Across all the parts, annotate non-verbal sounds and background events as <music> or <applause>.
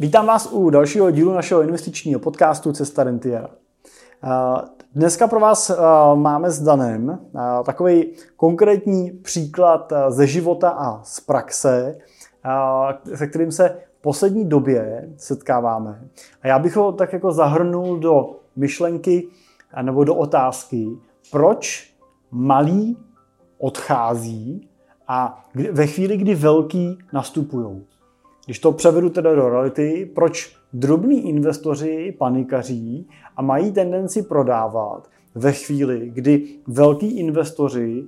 Vítám vás u dalšího dílu našeho investičního podcastu Cesta Rentiera. Dneska pro vás máme s Danem takový konkrétní příklad ze života a z praxe, se kterým se v poslední době setkáváme. A já bych ho tak jako zahrnul do myšlenky nebo do otázky, proč malý odchází a ve chvíli, kdy velký nastupují. Když to převedu teda do reality, proč drobní investoři panikaří a mají tendenci prodávat ve chvíli, kdy velký investoři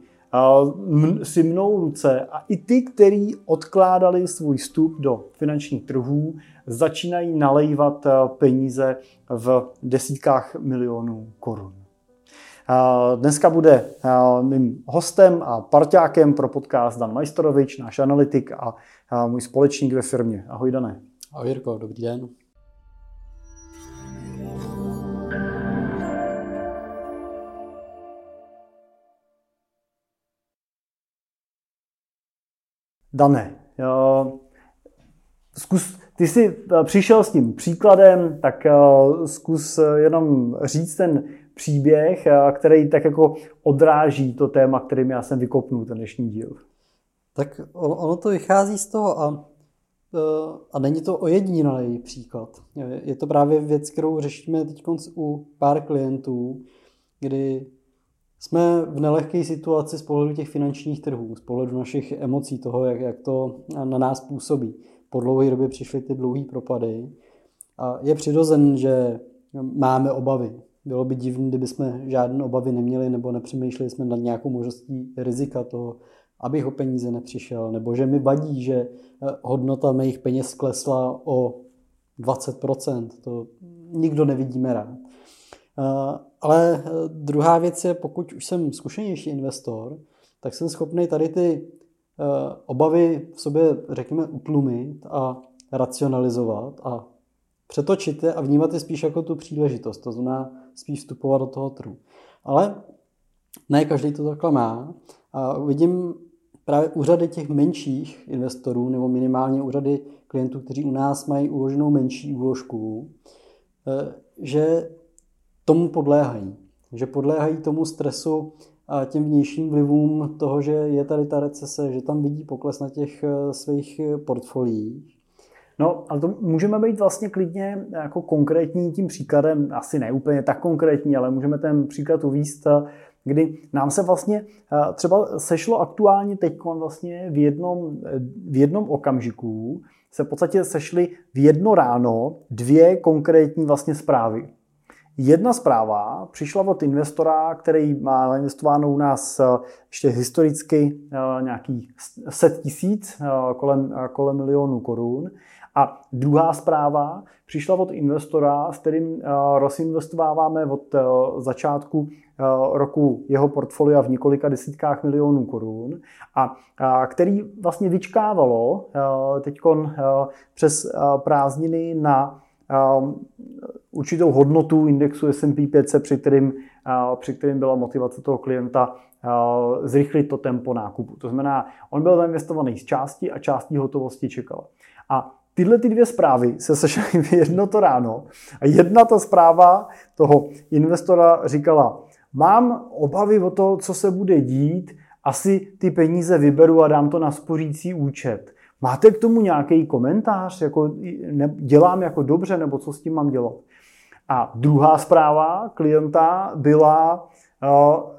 si mnou ruce a i ty, kteří odkládali svůj vstup do finančních trhů, začínají nalejvat peníze v desítkách milionů korun. Dneska bude mým hostem a parťákem pro podcast Dan Majstorovič, náš analytik a můj společník ve firmě. Ahoj Dané. Ahoj Jirko, dobrý den. Dané, zkus, ty jsi přišel s tím příkladem, tak zkus jenom říct ten příběh, který tak jako odráží to téma, kterým já jsem vykopnul ten dnešní díl. Tak ono to vychází z toho a, e, a není to ojedinělý příklad. Je to právě věc, kterou řešíme teď u pár klientů, kdy jsme v nelehké situaci z pohledu těch finančních trhů, z pohledu našich emocí, toho, jak, jak to na nás působí. Po dlouhé době přišly ty dlouhé propady a je přirozen, že máme obavy. Bylo by divné, kdyby jsme žádné obavy neměli nebo nepřemýšleli jsme nad nějakou možností rizika toho, abych o peníze nepřišel, nebo že mi vadí, že eh, hodnota mých peněz klesla o 20%. To nikdo nevidíme rád. Eh, ale eh, druhá věc je, pokud už jsem zkušenější investor, tak jsem schopný tady ty obavy v sobě, řekněme, utlumit a racionalizovat a přetočit je a vnímat je spíš jako tu příležitost, to znamená spíš vstupovat do toho trhu. Ale ne každý to takhle má. A vidím právě úřady těch menších investorů, nebo minimálně úřady klientů, kteří u nás mají uloženou menší úložku, eh, že tomu podléhají. Že podléhají tomu stresu a těm vnějším vlivům toho, že je tady ta recese, že tam vidí pokles na těch eh, svých portfoliích. No, ale to můžeme být vlastně klidně jako konkrétní tím příkladem, asi ne úplně tak konkrétní, ale můžeme ten příklad uvíst kdy nám se vlastně eh, třeba sešlo aktuálně teď vlastně v jednom, v jednom okamžiku se v podstatě sešly v jedno ráno dvě konkrétní vlastně zprávy. Jedna zpráva přišla od investora, který má investováno u nás eh, ještě historicky eh, nějaký set tisíc, kolem, kolem milionů korun. A druhá zpráva přišla od investora, s kterým rozinvestováváme od začátku Eh, roku jeho portfolia v několika desítkách milionů korun a, který vlastně vyčkávalo eh, teď eh, přes prázdniny na určitou hodnotu indexu S&P 500, při kterým, při kterým byla motivace toho klienta zrychlit to tempo nákupu. To znamená, on byl zainvestovaný z části a částí hotovosti čekal. A tyhle ty dvě zprávy se sešly v jedno to ráno a jedna ta zpráva toho investora říkala, Mám obavy o to, co se bude dít, asi ty peníze vyberu a dám to na spořící účet. Máte k tomu nějaký komentář? Jako, ne, dělám jako dobře, nebo co s tím mám dělat? A druhá zpráva klienta byla,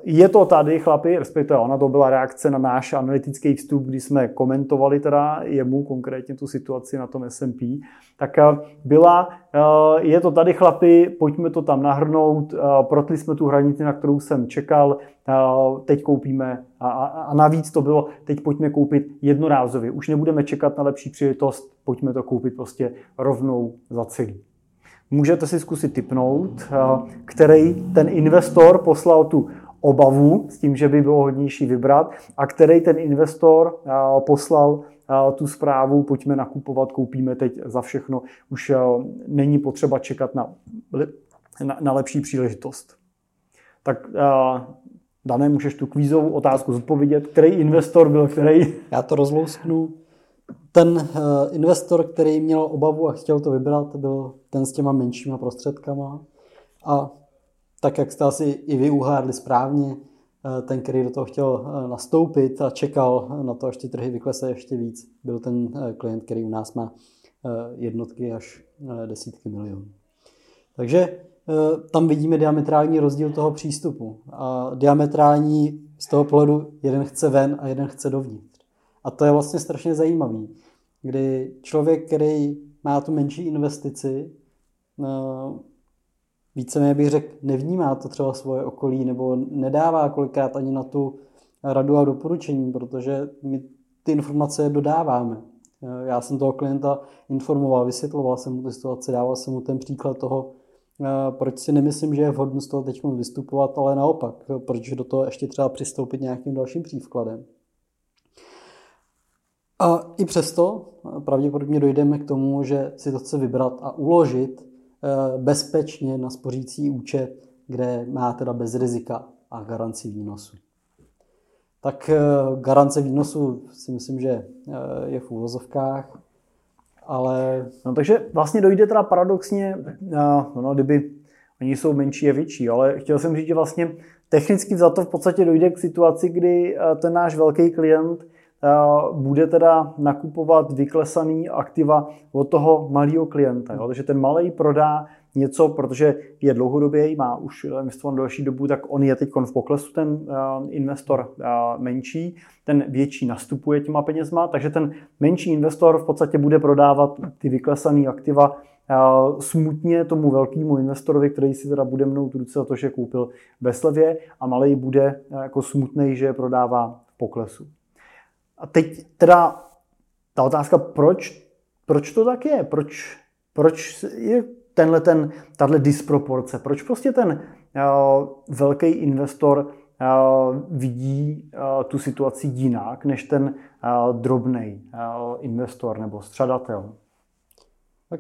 je to tady, chlapi, respektive ona to byla reakce na náš analytický vstup, kdy jsme komentovali teda jemu konkrétně tu situaci na tom S&P, tak eh, byla, eh, je to tady, chlapi, pojďme to tam nahrnout, protli jsme tu hranici, na kterou jsem čekal, teď koupíme a, a navíc to bylo, teď pojďme koupit jednorázově, už nebudeme čekat na lepší příležitost, pojďme to koupit prostě rovnou za celý. Můžete si zkusit typnout, eh, který ten investor poslal tu obavu s tím, že by bylo hodnější vybrat a který ten investor eh, poslal eh, tu zprávu, pojďme nakupovat, koupíme teď za všechno, už není potřeba čekat na, na, na lepší příležitost. Tak Dané, můžeš tu kvízovou otázku zodpovědět, který investor byl který? Já to rozlousknu. Ten investor, který měl obavu a chtěl to vybrat, byl ten s těma menšíma prostředkama. A tak, jak jste asi i vy uhádli správně, ten, který do toho chtěl nastoupit a čekal na to, až ty trhy vyklesají ještě víc, byl ten klient, který u nás má jednotky až desítky milionů. Takže tam vidíme diametrální rozdíl toho přístupu. A diametrální z toho pohledu jeden chce ven a jeden chce dovnitř. A to je vlastně strašně zajímavý, kdy člověk, který má tu menší investici, víceméně bych řekl, nevnímá to třeba svoje okolí nebo nedává kolikrát ani na tu radu a doporučení, protože my ty informace dodáváme. Já jsem toho klienta informoval, vysvětloval jsem mu tu situaci, dával jsem mu ten příklad toho, proč si nemyslím, že je vhodno z toho teď vystupovat, ale naopak, proč do toho ještě třeba přistoupit nějakým dalším příkladem. A i přesto pravděpodobně dojdeme k tomu, že si to chce vybrat a uložit eh, bezpečně na spořící účet, kde má teda bez rizika a garanci výnosu. Tak eh, garance výnosu si myslím, že eh, je v úvozovkách, ale... No takže vlastně dojde teda paradoxně, no, kdyby oni jsou menší a větší, ale chtěl jsem říct, že vlastně technicky za to v podstatě dojde k situaci, kdy ten náš velký klient bude teda nakupovat vyklesaný aktiva od toho malého klienta. Jo? Takže ten malý prodá něco, protože je dlouhodobě, má už investovat další dobu, tak on je teď v poklesu, ten investor menší, ten větší nastupuje těma penězma, takže ten menší investor v podstatě bude prodávat ty vyklesané aktiva smutně tomu velkému investorovi, který si teda bude mnout ruce za to, že koupil ve slevě a malý bude jako smutný, že je prodává v poklesu. A teď teda ta otázka, proč, proč to tak je? Proč, proč je tenhle ten, tahle disproporce? Proč prostě ten uh, velký investor uh, vidí uh, tu situaci jinak než ten uh, drobný uh, investor nebo střadatel? Tak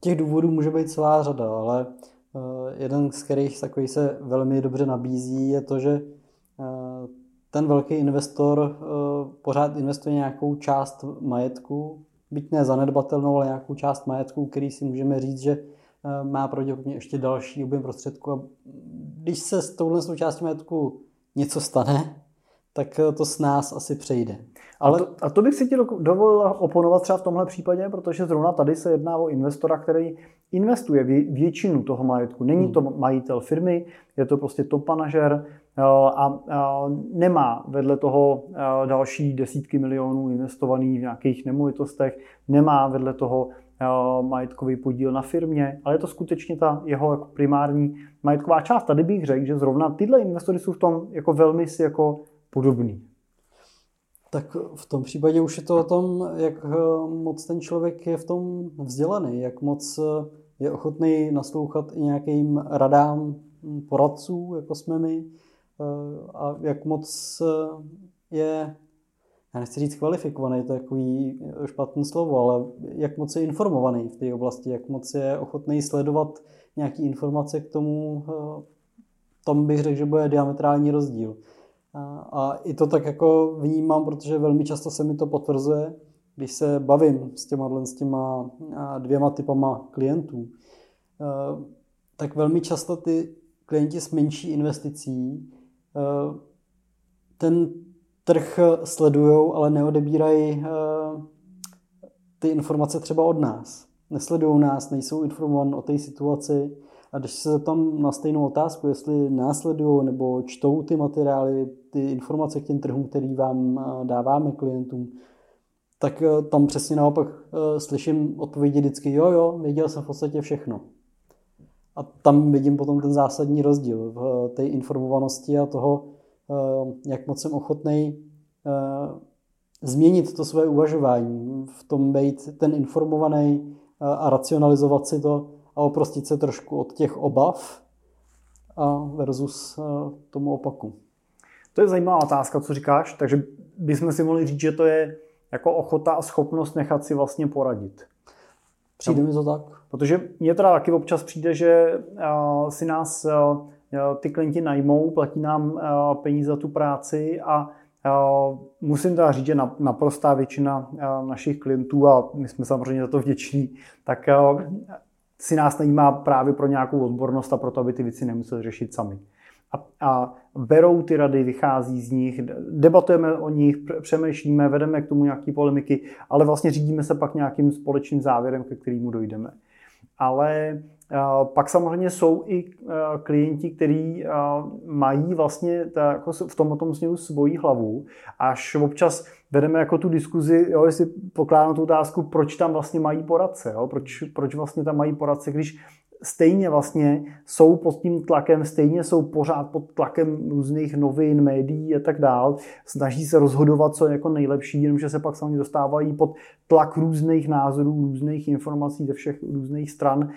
těch důvodů může být celá řada, ale uh, jeden z kterých takový se velmi dobře nabízí je to, že ten velký investor uh, pořád investuje nějakou část majetku, byť ne zanedbatelnou, ale nějakou část majetku, který si můžeme říct, že uh, má pravděpodobně ještě další objem prostředků. A když se s touhle částí majetku něco stane, tak uh, to s nás asi přejde. Ale... A, to, a to bych si ti dovolil oponovat třeba v tomhle případě, protože zrovna tady se jedná o investora, který investuje většinu toho majetku. Není to hmm. majitel firmy, je to prostě top manažer, a nemá vedle toho další desítky milionů investovaných v nějakých nemovitostech, nemá vedle toho majetkový podíl na firmě, ale je to skutečně ta jeho jako primární majetková část. Tady bych řekl, že zrovna tyhle investory jsou v tom jako velmi si jako podobný. Tak v tom případě už je to o tom, jak eh, moc ten člověk je v tom vzdělaný, jak moc eh, je ochotný naslouchat i nějakým radám poradců, jako jsme my, Eh, a jak moc eh, je, já nechci říct kvalifikovaný, to je takový špatné slovo, ale jak moc je informovaný v té oblasti, jak moc je ochotný sledovat nějaké informace k tomu, eh, tam bych řekl, že bude diametrální rozdíl. A i to tak jako vnímám, protože velmi často se mi to potvrzuje, když se bavím s těma, s těma dvěma typama klientů, tak velmi často ty klienti s menší investicí Eh, ten trh sledují, ale neodebírají eh, ty informace třeba od nás. Nesledují nás, nejsou informovaní o té situaci a když se tam na stejnou otázku, jestli následují nebo čtou ty materiály, ty informace k těm trhům, který vám eh, dáváme klientům, tak tam přesně naopak slyším odpovědi vždycky, jo, jo, věděl jsem v podstatě všechno. A tam vidím potom ten zásadní rozdíl v té informovanosti a toho, eh, jak moc jsem ochotný eh, změnit to své uvažování, v tom být ten informovaný eh, a racionalizovat si to a oprostit se trošku od těch obav a versus tomu opaku. To je zajímavá otázka, co říkáš, takže bychom si mohli říct, že to je jako ochota a schopnost nechat si vlastně poradit. Přijde mi to tak. Protože mně teda taky občas přijde, že si nás ty klienti najmou, platí nám peníze za tu práci a musím teda říct, že naprostá většina našich klientů, a my jsme samozřejmě za to vděční, tak si nás najímá právě pro nějakou odbornost a proto, aby ty věci nemuseli řešit sami. A, a berou ty rady, vychází z nich, debatujeme o nich, přemýšlíme, vedeme k tomu nějaké polemiky, ale vlastně řídíme se pak nějakým společným závěrem, ke kterému dojdeme. Ale pak samozřejmě jsou i klienti, kteří mají vlastně jako v tom, tom směru svoji hlavu, až občas vedeme jako tu diskuzi, jo, jestli pokládám tu otázku, proč tam vlastně mají poradce, jo, proč, proč vlastně tam mají poradce, když stejně vlastně jsou pod tím tlakem, stejně jsou pořád pod tlakem různých novin, médií a tak dál. Snaží se rozhodovat, co je jako nejlepší, jenomže se pak samozřejmě dostávají pod tlak různých názorů, různých informací ze všech různých stran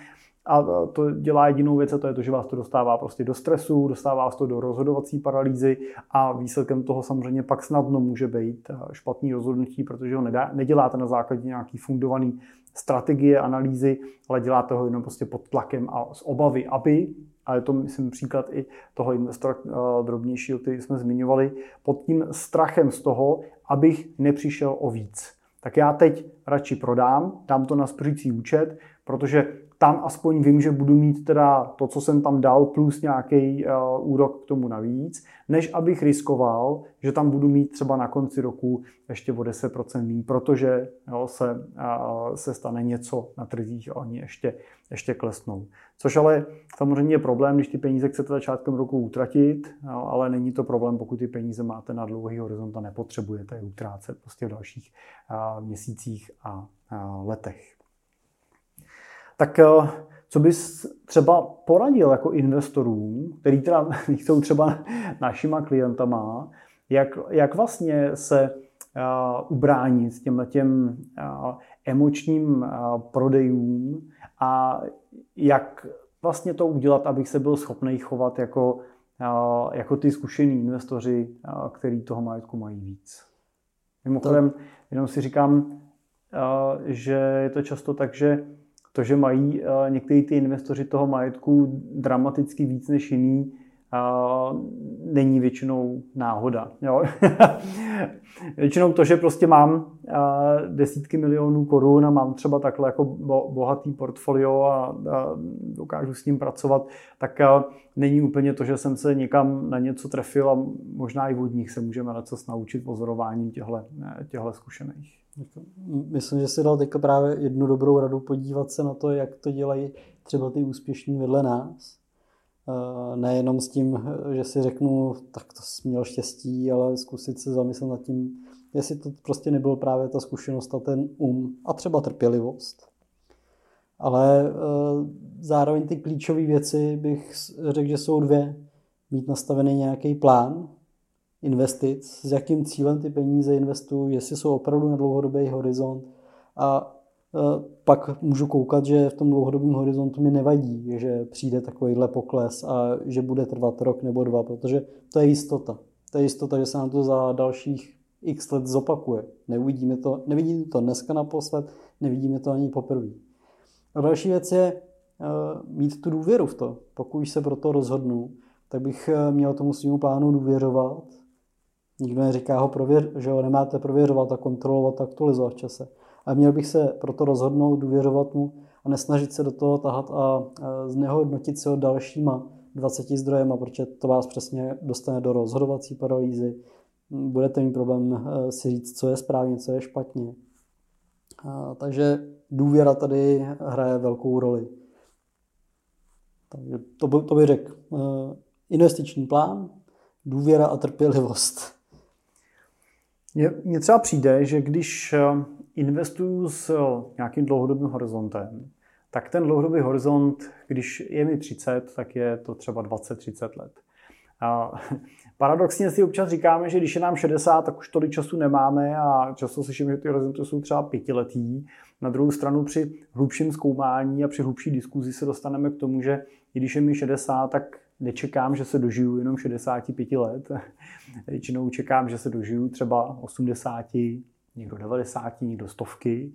a to dělá jedinou věc, a to je to, že vás to dostává prostě do stresu, dostává vás to do rozhodovací paralýzy a výsledkem toho samozřejmě pak snadno může být špatný rozhodnutí, protože ho nedá, neděláte na základě nějaký fundovaný strategie, analýzy, ale děláte ho jenom prostě pod tlakem a z obavy, aby, a je to, myslím, příklad i toho investora drobnějšího, který jsme zmiňovali, pod tím strachem z toho, abych nepřišel o víc. Tak já teď radši prodám, dám to na spořící účet, protože tam aspoň vím, že budu mít teda to, co jsem tam dal, plus nějaký uh, úrok k tomu navíc, než abych riskoval, že tam budu mít třeba na konci roku ještě o 10% méně, protože jo, se, uh, se stane něco na trzích a oni ještě, ještě klesnou. Což ale samozřejmě je problém, když ty peníze chcete začátkem roku utratit, jo, ale není to problém, pokud ty peníze máte na dlouhý horizont a nepotřebujete je utrácet prostě v dalších uh, měsících a letech. Tak eh, co bys třeba poradil jako investorům, který teda <laughs> jsou třeba našima klientama, jak, jak vlastně se uh, ubránit těm těm uh, emočním uh, prodejům a jak vlastně to udělat, abych se byl schopný chovat jako, uh, jako ty zkušení investoři, uh, který toho majetku mají víc. Mimochodem, jenom si říkám, že je to často tak, že to, že mají některý ty investoři toho majetku dramaticky víc než jiný, není většinou náhoda. Jo? <laughs> většinou to, že prostě mám desítky milionů korun a mám třeba takhle jako bo, bohatý portfolio a, dokážu s ním pracovat, tak není úplně to, že jsem se někam na něco trefil a možná i od nich se můžeme něco naučit pozorováním těchto zkušených. Myslím, že si dal teďka právě jednu dobrou radu podívat se na to, jak to dělají třeba ty úspěšní vedle nás. Eh, nejenom s tím, že si řeknu, tak to měl štěstí, ale zkusit se zamyslet nad tím, jestli to prostě nebylo právě ta zkušenost a ten um a třeba trpělivost. Ale eh, zároveň ty klíčové věci bych řekl, že jsou dvě. Mít nastavený nějaký plán, investic, s jakým cílem ty peníze investuju, jestli jsou opravdu na dlouhodobý horizont a e, pak můžu koukat, že v tom dlouhodobém horizontu mi nevadí, že přijde takovýhle pokles a že bude trvat rok nebo dva, protože to je jistota. To je jistota, že se nám to za dalších x let zopakuje. Neuvidíme to, nevidíme to dneska naposled, nevidíme to ani poprvé. A další věc je uh, mít tu důvěru v to. Pokud se pro to rozhodnu, tak bych e, měl tomu svým plánu důvěřovat Nikdo neříká ho prověř, že ho nemáte prověřovat a kontrolovat a aktualizovat v čase. A měl bych se proto rozhodnout, důvěřovat mu a nesnažit se do toho tahat a znehodnotit se ho dalšíma 20 zdrojema, protože to vás přesně dostane do rozhodovací paralýzy. Budete mít problém e, si říct, co je správně, co je špatně. Takže důvěra tady hraje velkou roli. Takže to by, to by řekl. E, investiční plán, důvěra a trpělivost. Mně třeba přijde, že když eh, investuju s eh, nějakým dlouhodobým horizontem, tak ten dlouhodobý horizont, když je mi 30, tak je to třeba 20-30 let. A <laughs> paradoxně si občas říkáme, že když je nám 60, tak už tolik času nemáme a často slyšíme, že ty horizonty jsou třeba pětiletý. Na druhou stranu při hlubším zkoumání a při hlubší diskuzi se dostaneme k tomu, že i když je mi 60, tak nečekám, že se dožiju jenom 65 let. <laughs> Většinou čekám, že se dožiju třeba 80, někdo 90, někdo stovky.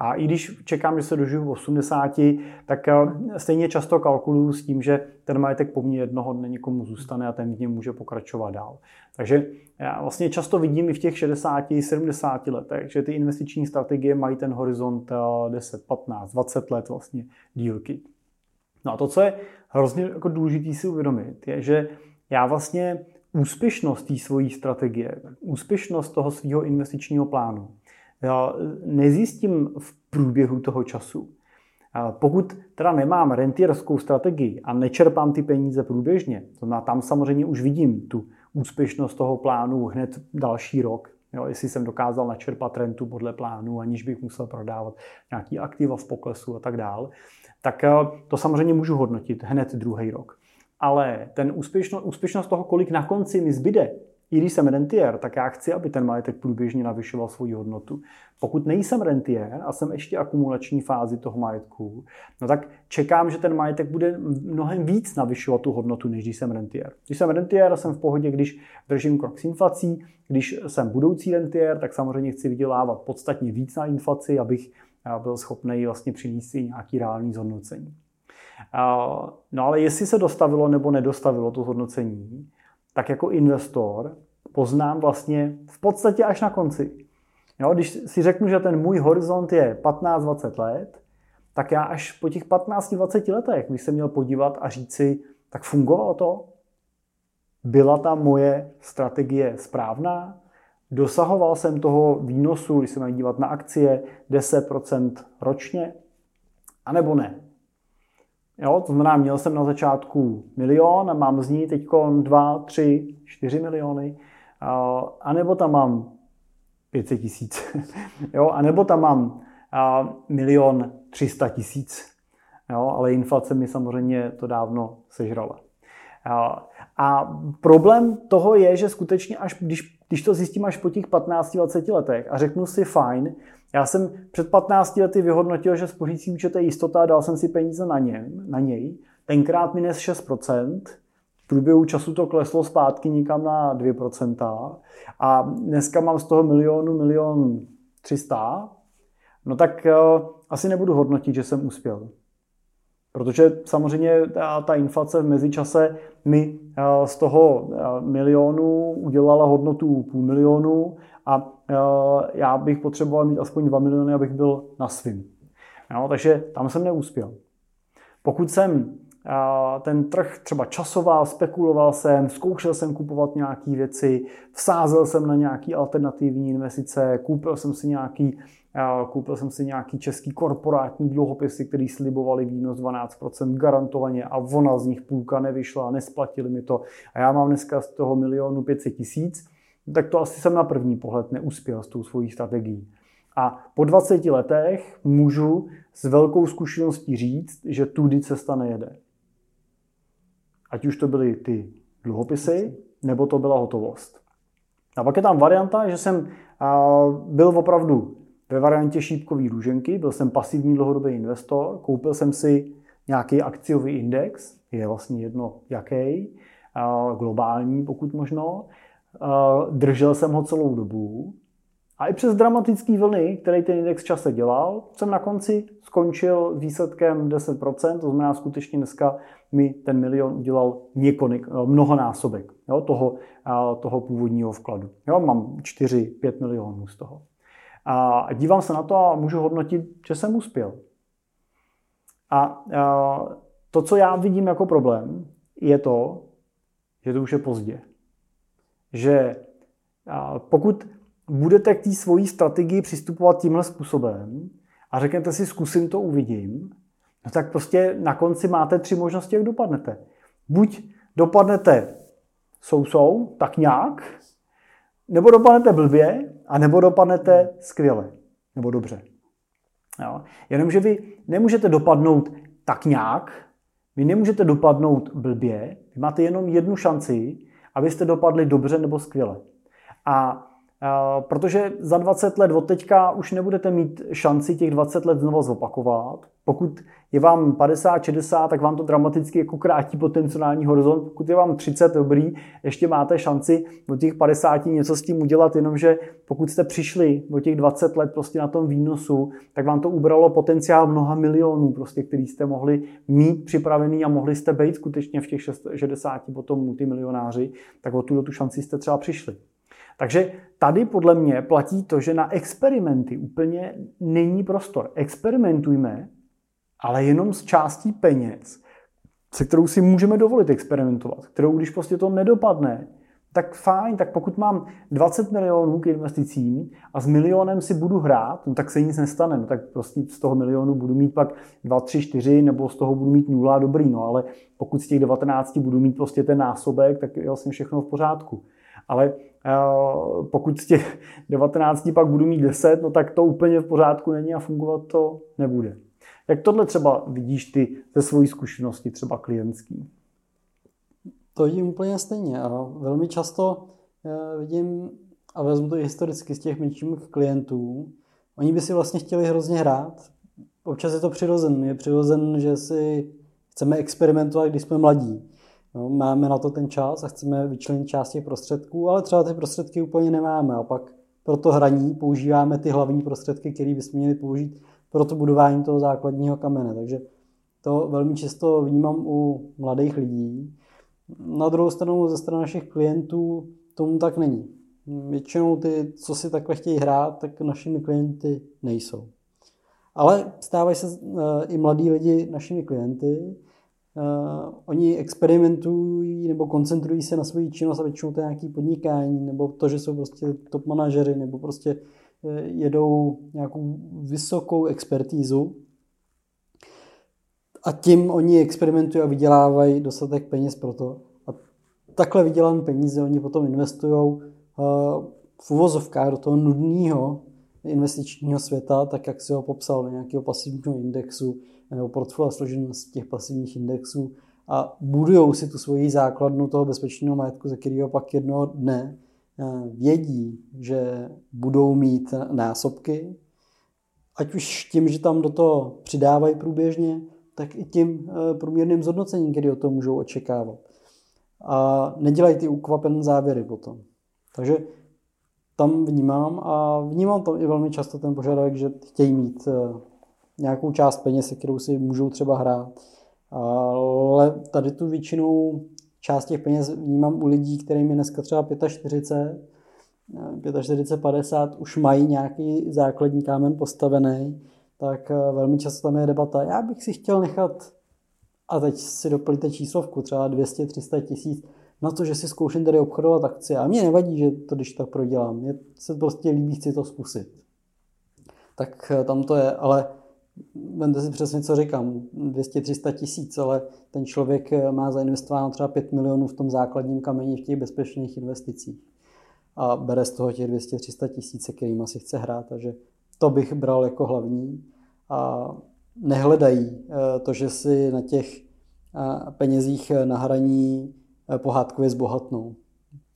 A i když čekám, že se dožiju v 80, tak eh, stejně často kalkuluju s tím, že ten majetek po mně jednoho dne někomu zůstane a ten v něm může pokračovat dál. Takže já vlastně často vidím i v těch 60, 70 letech, že ty investiční strategie mají ten horizont 10, 15, 20 let vlastně dílky. No a to, co je hrozně jako důležité si uvědomit, je, že já vlastně úspěšnost té svojí strategie, úspěšnost toho svého investičního plánu, já nezjistím v průběhu toho času. Pokud teda nemám rentierskou strategii a nečerpám ty peníze průběžně, to znamená, tam samozřejmě už vidím tu úspěšnost toho plánu hned další rok, jo, jestli jsem dokázal načerpat rentu podle plánu, aniž bych musel prodávat nějaký aktiva v poklesu a tak dál, tak eh, to samozřejmě můžu hodnotit hned druhý rok. Ale ten úspěšnost, úspěšnost toho, kolik na konci mi zbyde, i když jsem rentier, tak já chci, aby ten majetek průběžně navyšoval svoji hodnotu. Pokud nejsem rentier a jsem ještě akumulační fázi toho majetku, no tak čekám, že ten majetek bude mnohem víc navyšovat tu hodnotu, než když jsem rentier. Když jsem rentier, jsem v pohodě, když držím krok s inflací. Když jsem budoucí rentier, tak samozřejmě chci vydělávat podstatně víc na inflaci, abych byl schopný vlastně přinést si nějaký reálný zhodnocení. No ale jestli se dostavilo nebo nedostavilo to zhodnocení, tak jako investor poznám vlastně v podstatě až na konci. Jo, když si řeknu, že ten můj horizont je 15-20 let, tak já až po těch 15-20 letech bych se měl podívat a říct si, tak fungovalo to? Byla ta moje strategie správná? Dosahoval jsem toho výnosu, když se mají dívat na akcie, 10% ročně? A nebo ne? Jo, to znamená, měl jsem na začátku milion a mám z ní teď 2, 3, 4 miliony. A nebo tam mám 500 tisíc. <laughs> jo, a nebo tam mám milion 300 tisíc. Jo, ale inflace mi samozřejmě to dávno sežrala. Problém toho je, že skutečně až když, když to zjistím až po těch 15-20 letech a řeknu si fajn, já jsem před 15 lety vyhodnotil, že spořící účet je jistota a dal jsem si peníze na, něm, na něj. Tenkrát mi nes 6%, v průběhu času to kleslo zpátky někam na 2%. A dneska mám z toho milionu, milion 300. No tak uh, asi nebudu hodnotit, že jsem uspěl. Protože samozřejmě ta, ta inflace v mezičase mi z toho milionu udělala hodnotu půl milionu a já bych potřeboval mít aspoň 2 miliony, abych byl na svým. Jo, takže tam jsem neúspěl. Pokud jsem ten trh třeba časoval, spekuloval jsem, zkoušel jsem kupovat nějaké věci, vsázel jsem na nějaké alternativní investice, koupil jsem si nějaký, koupil jsem si nějaký český korporátní dluhopisy, které slibovaly výnos 12% garantovaně a ona z nich půlka nevyšla, nesplatili mi to a já mám dneska z toho milionu 500 tisíc, tak to asi jsem na první pohled neuspěl s tou svojí strategií. A po 20 letech můžu s velkou zkušeností říct, že tudy cesta nejede. Ať už to byly ty dluhopisy, nebo to byla hotovost. A pak je tam varianta, že jsem byl opravdu ve variantě šípkový růženky, byl jsem pasivní dlouhodobý investor, koupil jsem si nějaký akciový index, je vlastně jedno jaký, globální pokud možno, držel jsem ho celou dobu a i přes dramatický vlny, který ten index čase dělal, jsem na konci skončil výsledkem 10%, to znamená skutečně dneska mi ten milion udělal několik, eh, mnohonásobek jo, toho, toho původního vkladu. Jo, mám 4-5 milionů z toho. A dívám se na to a můžu hodnotit, že jsem uspěl. A, to, co já vidím jako problém, je to, že to už je pozdě že pokud budete k té svojí strategii přistupovat tímhle způsobem a řeknete si, zkusím to, uvidím, no tak prostě na konci máte tři možnosti, jak dopadnete. Buď dopadnete sou-sou, tak nějak, nebo dopadnete blbě, a nebo dopadnete skvěle, nebo dobře. Jo? Jenomže vy nemůžete dopadnout tak nějak, vy nemůžete dopadnout blbě, vy máte jenom jednu šanci abyste dopadli dobře nebo skvěle. A protože za 20 let od teďka už nebudete mít šanci těch 20 let znovu zopakovat, pokud je vám 50, 60, tak vám to dramaticky jako krátí potenciální horizont. Pokud je vám 30 dobrý, ještě máte šanci do těch 50 něco s tím udělat, jenomže pokud jste přišli do těch 20 let prostě na tom výnosu, tak vám to ubralo potenciál mnoha milionů, prostě, který jste mohli mít připravený a mohli jste být skutečně v těch 60 potom multimilionáři, tak o tu, tu šanci jste třeba přišli. Takže tady podle mě platí to, že na experimenty úplně není prostor. Experimentujme, ale jenom s částí peněz, se kterou si můžeme dovolit experimentovat, kterou když prostě to nedopadne, tak fajn, tak pokud mám 20 milionů k investicím a s milionem si budu hrát, no tak se nic nestane, no tak prostě z toho milionu budu mít pak 2, 3, 4, nebo z toho budu mít nula, dobrý, no ale pokud z těch 19 budu mít prostě ten násobek, tak je vlastně všechno v pořádku. Ale uh, pokud z těch 19 pak budu mít 10, no tak to úplně v pořádku není a fungovat to nebude. Jak tohle třeba vidíš ty ze svojí zkušenosti, třeba klientský? To vidím úplně stejně a velmi často eh, vidím, a vezmu to i historicky z těch menších klientů, oni by si vlastně chtěli hrozně hrát. Občas je to přirozen. Je přirozen, že si chceme experimentovat, když jsme mladí. No, máme na to ten čas a chceme vyčlenit část těch prostředků, ale třeba ty prostředky úplně nemáme a pak pro to hraní používáme ty hlavní prostředky, které bychom měli použít pro to budování toho základního kamene. Takže to velmi často vnímám u mladých lidí. Na druhou stranu ze strany našich klientů tomu tak není. Většinou ty, co si takhle chtějí hrát, tak našimi klienty nejsou. Ale stávají se uh, i mladí lidi našimi klienty. Uh, oni experimentují nebo koncentrují se na svoji činnost a většinou to je nějaký podnikání, nebo to, že jsou prostě top manažery, nebo prostě Eh, jedou nějakou vysokou expertízu a tím oni experimentují a vydělávají dostatek peněz pro to. A takhle vydělané peníze oni potom investují eh, v uvozovkách do toho nudného investičního světa, tak jak si ho popsal, do nějakého pasivního indexu nebo portfolia složený z těch pasivních indexů a budují si tu svoji základnu toho bezpečného majetku, ze kterého pak jednoho dne Eh, vědí, že budou mít násobky, ať už tím, že tam do toho přidávají průběžně, tak i tím eh, průměrným zhodnocením, který o to můžou očekávat. A nedělají ty ukvapené závěry potom. Takže tam vnímám a vnímám tam i velmi často ten požadavek, že chtějí mít eh, nějakou část peněz, kterou si můžou třeba hrát. Ale tady tu většinou část těch peněz vnímám u lidí, kterým je dneska třeba 45, 45, 50, už mají nějaký základní kámen postavený, tak eh, velmi často tam je debata, já bych si chtěl nechat, a teď si doplňte číslovku, třeba 200-300 tisíc, na to, že si zkouším tady obchodovat akcie. A mě nevadí, že to když tak prodělám. Mně se prostě líbí, chci to zkusit. Tak eh, tam to je, ale Vemte si přesně, co říkám, 200-300 tisíc, ale ten člověk eh, má zainvestováno třeba 5 milionů v tom základním kameni v těch bezpečných investicích. A bere z toho těch 200-300 tisíc, kterým si chce hrát. Takže to bych bral jako hlavní. A nehledají eh, to, že si na těch eh, penězích na hraní pohádkově zbohatnou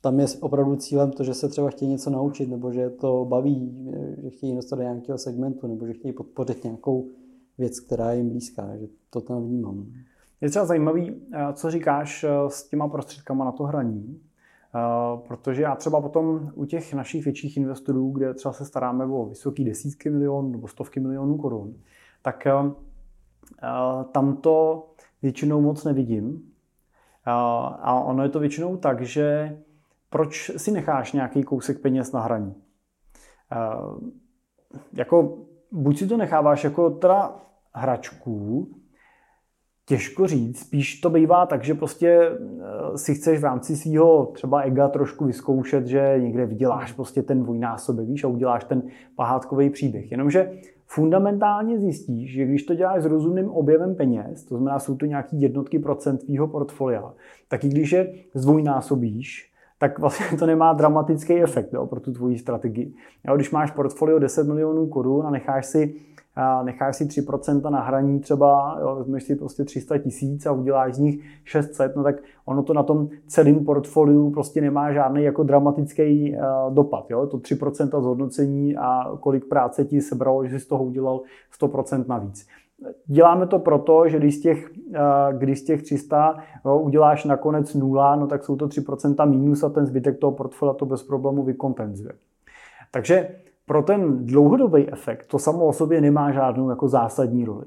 tam je opravdu cílem to, že se třeba chtějí něco naučit, nebo že to baví, že chtějí investovat do nějakého segmentu, nebo že chtějí podpořit nějakou věc, která je jim blízká, že to tam vnímám. Je třeba zajímavý, eh, co říkáš eh, s těma prostředkama na to hraní, eh, protože já třeba potom u těch našich větších investorů, kde třeba se staráme o vysoké desítky milionů nebo stovky milionů korun, tak tam to většinou moc nevidím. A ono je to většinou tak, že proč si necháš nějaký kousek peněz na hraní? Uh, jako, buď si to necháváš jako teda hračku, těžko říct, spíš to bývá tak, že prostě eh, si chceš v rámci svého třeba ega trošku vyzkoušet, že někde vyděláš prostě ten dvojnásobek, víš, a uděláš ten pahátkový příběh. Jenomže fundamentálně zjistíš, že když to děláš s rozumným objevem peněz, to znamená, jsou to nějaký jednotky procent tvýho portfolia, tak i když je zdvojnásobíš, tak vlastně to nemá dramatický efekt jo, pro tu tvoji strategii. Jo, když máš portfolio 10 milionů korun a necháš si, a necháš si 3% na hraní třeba, jo, vezmeš si prostě 300 tisíc a uděláš z nich 600, no tak ono to na tom celém portfoliu prostě nemá žádný jako dramatický uh, dopad. Jo? To 3% zhodnocení a kolik práce ti sebralo, že jsi z toho udělal 100% navíc. Děláme to proto, že když z těch, když z těch 300 jo, uděláš nakonec nula, no tak jsou to 3% mínus a ten zbytek toho portfolia to bez problému vykompenzuje. Takže pro ten dlouhodobý efekt to samo o sobě nemá žádnou jako zásadní roli.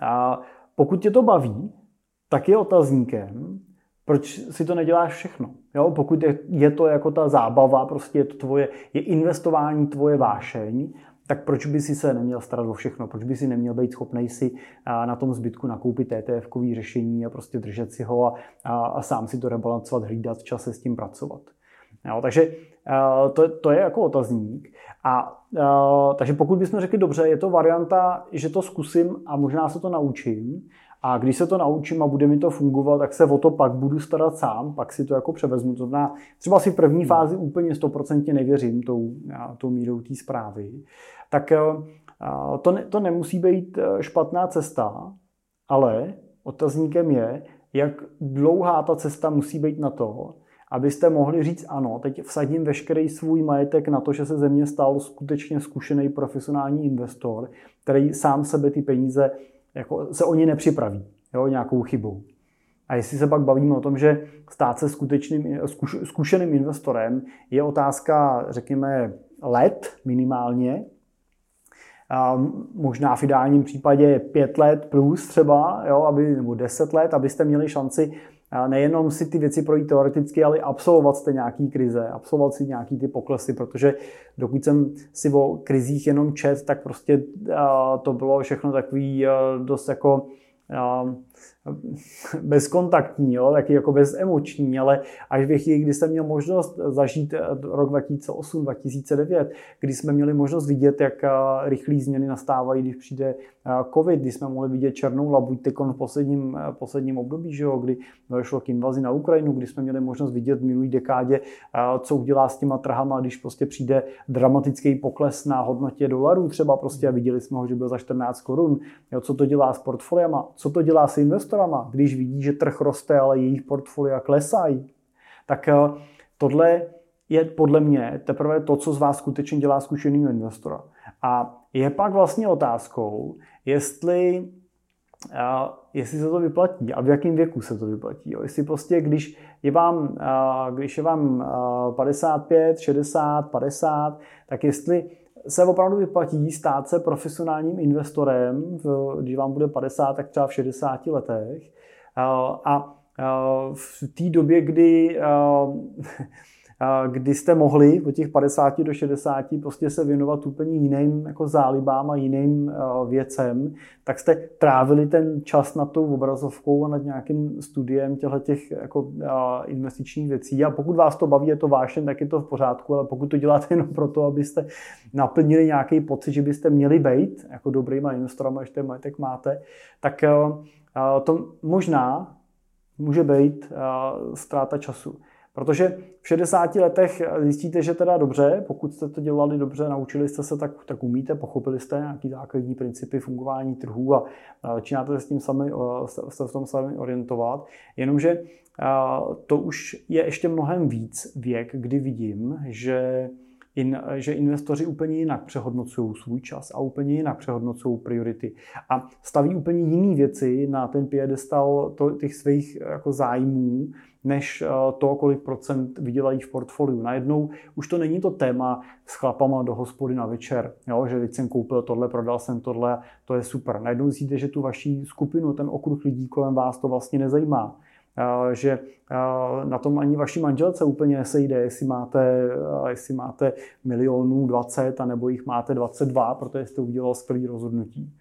A pokud tě to baví, tak je otazníkem, proč si to neděláš všechno. Jo? Pokud je, je to jako ta zábava, prostě je to tvoje, je investování tvoje vášeň, tak proč by si se neměl starat o všechno? Proč by si neměl být schopný si na tom zbytku nakoupit ETF-kový řešení a prostě držet si ho a, a, a sám si to rebalancovat, hlídat v čase s tím pracovat. Jo, takže to, to je jako otazník. A, takže pokud bychom řekli, dobře, je to varianta, že to zkusím a možná se to naučím, a když se to naučím a bude mi to fungovat, tak se o to pak budu starat sám, pak si to jako převezmu. To znamená, třeba si v první hmm. fázi úplně stoprocentně nevěřím tou, tou mírou té zprávy, tak to, ne, to nemusí být e, špatná cesta, ale otazníkem je, jak dlouhá ta cesta musí být na to, abyste mohli říct ano, teď vsadím veškerý svůj majetek na to, že se ze mě stal skutečně zkušený profesionální investor, který sám sebe ty peníze jako se oni nepřipraví jo, nějakou chybou. A jestli se pak bavíme o tom, že stát se skutečným, zkuš, zkušeným investorem, je otázka, řekněme, let minimálně, a možná v ideálním případě pět let plus třeba, jo, aby, nebo deset let, abyste měli šanci nejenom si ty věci projít teoreticky, ale absolvovat jste nějaký krize, absolvovat si nějaký ty poklesy, protože dokud jsem si o krizích jenom čet, tak prostě to bylo všechno takový dost jako <laughs> bezkontaktní, jo, taky jako bezemoční, ale až ve chvíli, kdy jsem měl možnost zažít rok 2008, 2009, kdy jsme měli možnost vidět, jak rychlé změny nastávají, když přijde covid, kdy jsme mohli vidět černou labuť v posledním, posledním období, že jo, kdy došlo k invazi na Ukrajinu, kdy jsme měli možnost vidět v minulý dekádě, co udělá s těma trhama, když prostě přijde dramatický pokles na hodnotě dolarů třeba prostě a viděli jsme ho, že byl za 14 korun, jo, co to dělá s portfoliama, co to dělá s investorama, když vidí, že trh roste, ale jejich portfolia klesají. Tak eh, tohle je podle mě teprve to, co z vás skutečně dělá zkušenýho investora. A je pak vlastně otázkou, jestli, uh, jestli se to vyplatí a v jakém věku se to vyplatí. Jo. Jestli prostě, když je vám, uh, když je vám uh, 55, 60, 50, tak jestli se opravdu vyplatí stát se profesionálním investorem, když vám bude 50, tak třeba v 60 letech. A v té době, kdy kdy jste mohli od těch 50 do 60 prostě se věnovat úplně jiným jako zálibám a jiným věcem, tak jste trávili ten čas nad tou obrazovkou a nad nějakým studiem těchto těch jako investičních věcí. A pokud vás to baví, je to vášen, tak je to v pořádku, ale pokud to děláte <laughs> jenom proto, abyste naplnili nějaký pocit, že byste měli být jako dobrýma investorama, že ten majetek máte, tak to možná může být ztráta času. Protože v 60 letech zjistíte, že teda dobře, pokud jste to dělali dobře, naučili jste se, tak, tak umíte, pochopili jste nějaký základní principy fungování trhů a začínáte se s tím sami, se v tom sami orientovat. Jenomže to už je ještě mnohem víc věk, kdy vidím, že in, že investoři úplně jinak přehodnocují svůj čas a úplně jinak přehodnocují priority a staví úplně jiné věci na ten piedestal těch svých jako zájmů, než eh, to, kolik procent vydělají v portfoliu. Najednou už to není to téma s chlapama do hospody na večer, jo, že teď jsem koupil tohle, prodal jsem tohle, to je super. Najednou zjistíte, že tu vaší skupinu, ten okruh lidí kolem vás to vlastně nezajímá že na tom ani vaší manželce úplně nesejde, jestli máte, jestli máte milionů 20, anebo jich máte 22, protože jste udělal skvělý rozhodnutí.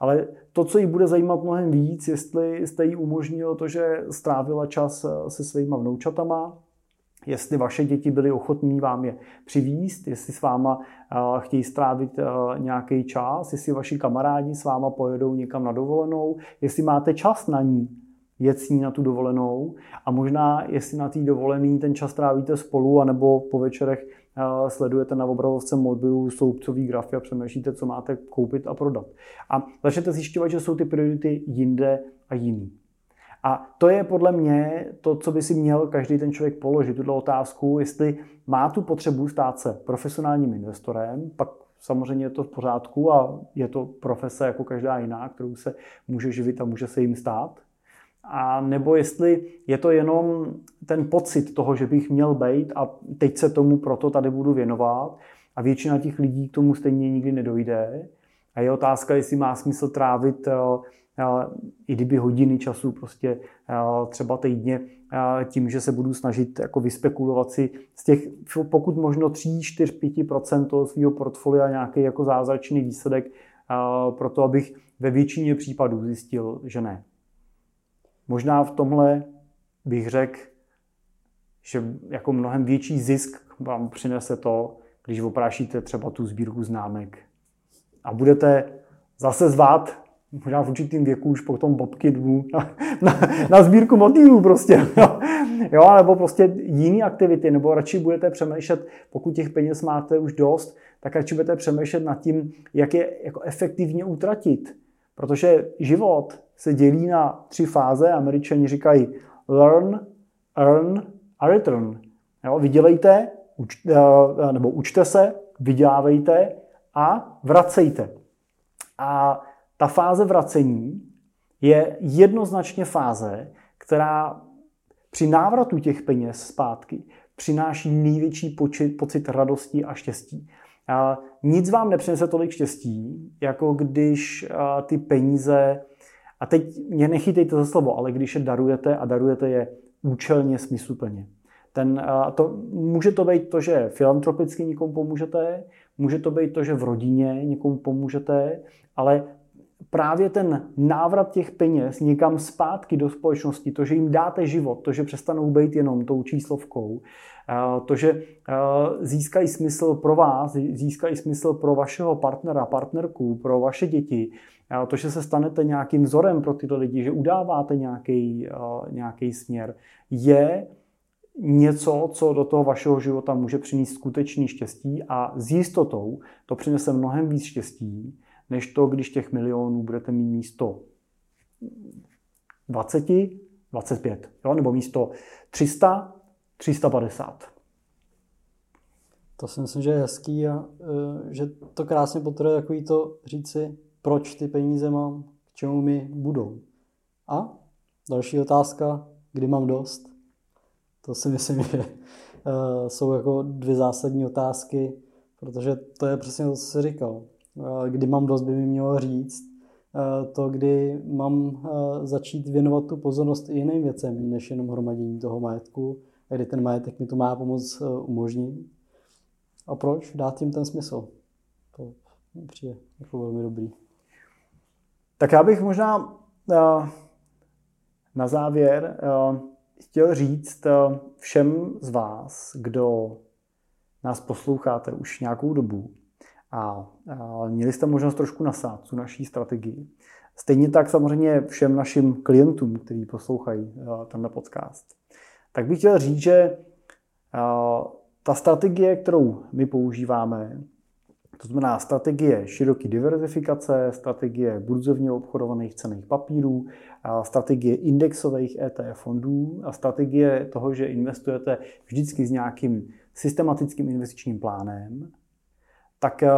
Ale to, co jí bude zajímat mnohem víc, jestli jste jí umožnil to, že strávila čas se svýma vnoučatama, jestli vaše děti byly ochotní vám je přivíst, jestli s váma chtějí strávit nějaký čas, jestli vaši kamarádi s váma pojedou někam na dovolenou, jestli máte čas na ní, jet s ní na tu dovolenou a možná, jestli na té dovolený ten čas trávíte spolu, anebo po večerech eh, sledujete na obrazovce mobilu soupcový grafy a přemýšlíte, co máte koupit a prodat. A začnete zjišťovat, že jsou ty priority jinde a jiný. A to je podle mě to, co by si měl každý ten člověk položit, tuto otázku, jestli má tu potřebu stát se profesionálním investorem, pak samozřejmě je to v pořádku a je to profese jako každá jiná, kterou se může živit a může se jim stát. A nebo jestli je to jenom ten pocit toho, že bych měl být a teď se tomu proto tady budu věnovat a většina těch lidí k tomu stejně nikdy nedojde. A je otázka, jestli má smysl trávit eh, eh, i kdyby hodiny času prostě eh, třeba týdně tím, že se budu snažit jako vyspekulovat si z těch pokud možno 3, 4, 5 toho svého portfolia nějaký jako zázračný výsledek pro to, abych ve většině případů zjistil, že ne. Možná v tomhle bych řekl, že jako mnohem větší zisk vám přinese to, když oprášíte třeba tu sbírku známek. A budete zase zvát, možná v určitým věku už potom bobky dvů, na, na, na sbírku motýlů prostě. jo, nebo prostě jiné aktivity, nebo radši budete přemýšlet, pokud těch peněz máte už dost, tak radši budete přemýšlet nad tím, jak je jako efektivně utratit. Protože život se dělí na tři fáze. Američani říkají learn, earn a return. Jo, vydělejte, uč, eh, nebo učte se, vydělávejte a vracejte. A ta fáze vracení je jednoznačně fáze, která při návratu těch peněz zpátky přináší největší počet, pocit radosti a štěstí. A nic vám nepřinese tolik štěstí, jako když ty peníze, a teď mě nechytejte za slovo, ale když je darujete a darujete je účelně, smysluplně. Ten, to, může to být to, že filantropicky někomu pomůžete, může to být to, že v rodině někomu pomůžete, ale právě ten návrat těch peněz někam zpátky do společnosti, to, že jim dáte život, to, že přestanou být jenom tou číslovkou, to, že získají smysl pro vás, získají smysl pro vašeho partnera, partnerku, pro vaše děti, to, že se stanete nějakým vzorem pro tyto lidi, že udáváte nějaký, nějaký směr, je něco, co do toho vašeho života může přinést skutečný štěstí a s jistotou to přinese mnohem víc štěstí, než to, když těch milionů budete mít místo 20, 25, jo? nebo místo 300, 350. To si myslím, že je hezký a e, že to krásně potrhuje takový to říci, proč ty peníze mám, k čemu mi budou. A další otázka, kdy mám dost. To si myslím, že e, jsou jako dvě zásadní otázky, protože to je přesně to, co jsi říkal. E, kdy mám dost, by mi mělo říct. To, kdy mám začít věnovat tu pozornost i jiným věcem, než jenom hromadění toho majetku, a kdy ten majetek mi to má pomoct umožnit. A proč? Dát jim ten smysl. To přijde jako velmi dobrý. Tak já bych možná na závěr chtěl říct všem z vás, kdo nás posloucháte už nějakou dobu a měli jste možnost trošku nasát tu naší strategii. Stejně tak samozřejmě všem našim klientům, kteří poslouchají tenhle podcast. Tak bych chtěl říct, že ta strategie, kterou my používáme, to znamená strategie široké diverzifikace, strategie burzovně obchodovaných cených papírů, strategie indexových ETF fondů a strategie toho, že investujete vždycky s nějakým systematickým investičním plánem, tak eh,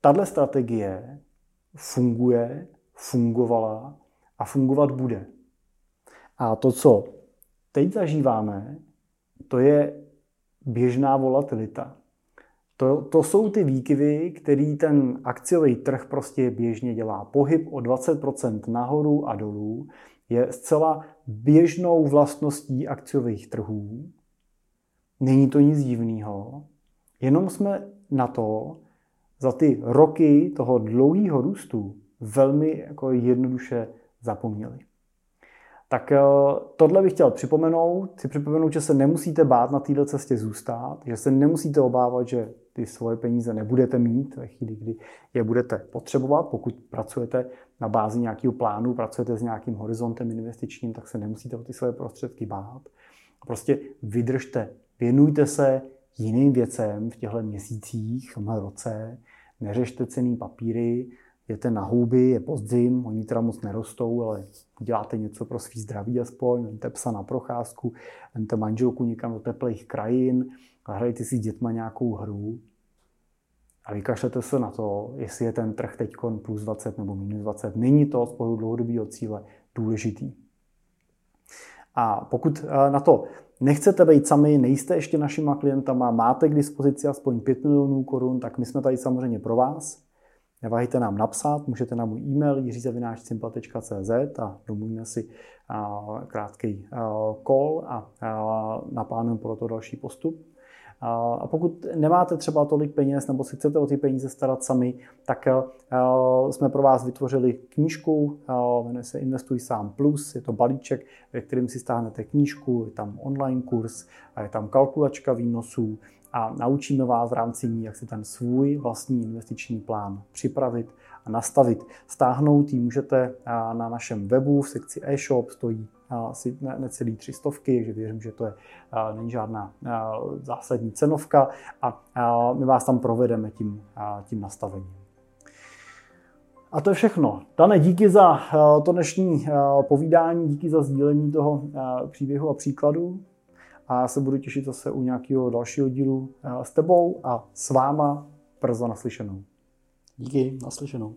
tahle strategie funguje, fungovala a fungovat bude. A to, co teď zažíváme, to je běžná volatilita. To, to jsou ty výkyvy, který ten akciový trh prostě běžně dělá. Pohyb o 20% nahoru a dolů je zcela běžnou vlastností akciových trhů. Není to nic divného. Jenom jsme na to za ty roky toho dlouhého růstu velmi jako jednoduše zapomněli. Tak eh, tohle bych chtěl připomenout. Chci připomenout, že se nemusíte bát na této cestě zůstat, že se nemusíte obávat, že ty svoje peníze nebudete mít ve chvíli, kdy je budete potřebovat. Pokud pracujete na bázi nějakého plánu, pracujete s nějakým horizontem investičním, tak se nemusíte o ty svoje prostředky bát. Prostě vydržte, věnujte se jiným věcem v těchto měsících, v roce, neřešte cený papíry, jete na houby, je podzim, oni teda moc nerostou, ale děláte něco pro svý zdraví aspoň, vemte psa na procházku, vemte manželku někam do teplých krajin, hrajte si s dětma nějakou hru a vykašlete se na to, jestli je ten trh teď plus 20 nebo minus 20. Není to z pohledu dlouhodobého cíle důležitý. A pokud eh, na to nechcete být sami, nejste ještě našima klientama, máte k dispozici aspoň 5 milionů korun, tak my jsme tady samozřejmě pro vás. Neváhejte nám napsat, můžete na můj e-mail jiřizavináčsimpa.cz a domluvíme si krátký call a naplánujeme pro to další postup. A pokud nemáte třeba tolik peněz nebo si chcete o ty peníze starat sami, tak jsme pro vás vytvořili knížku, jmenuje se Investuj sám plus, je to balíček, ve kterém si stáhnete knížku, je tam online kurz, je tam kalkulačka výnosů, a naučíme vás v rámci ní, jak si ten svůj vlastní investiční plán připravit a nastavit. Stáhnout ji můžete na našem webu v sekci e-shop, stojí asi necelý tři stovky, takže věřím, že to je, není žádná zásadní cenovka a my vás tam provedeme tím, tím nastavením. A to je všechno. Dane, díky za to dnešní povídání, díky za sdílení toho příběhu a příkladu a já se budu těšit zase u nějakého dalšího dílu s tebou a s váma brzo naslyšenou. Díky, naslyšenou.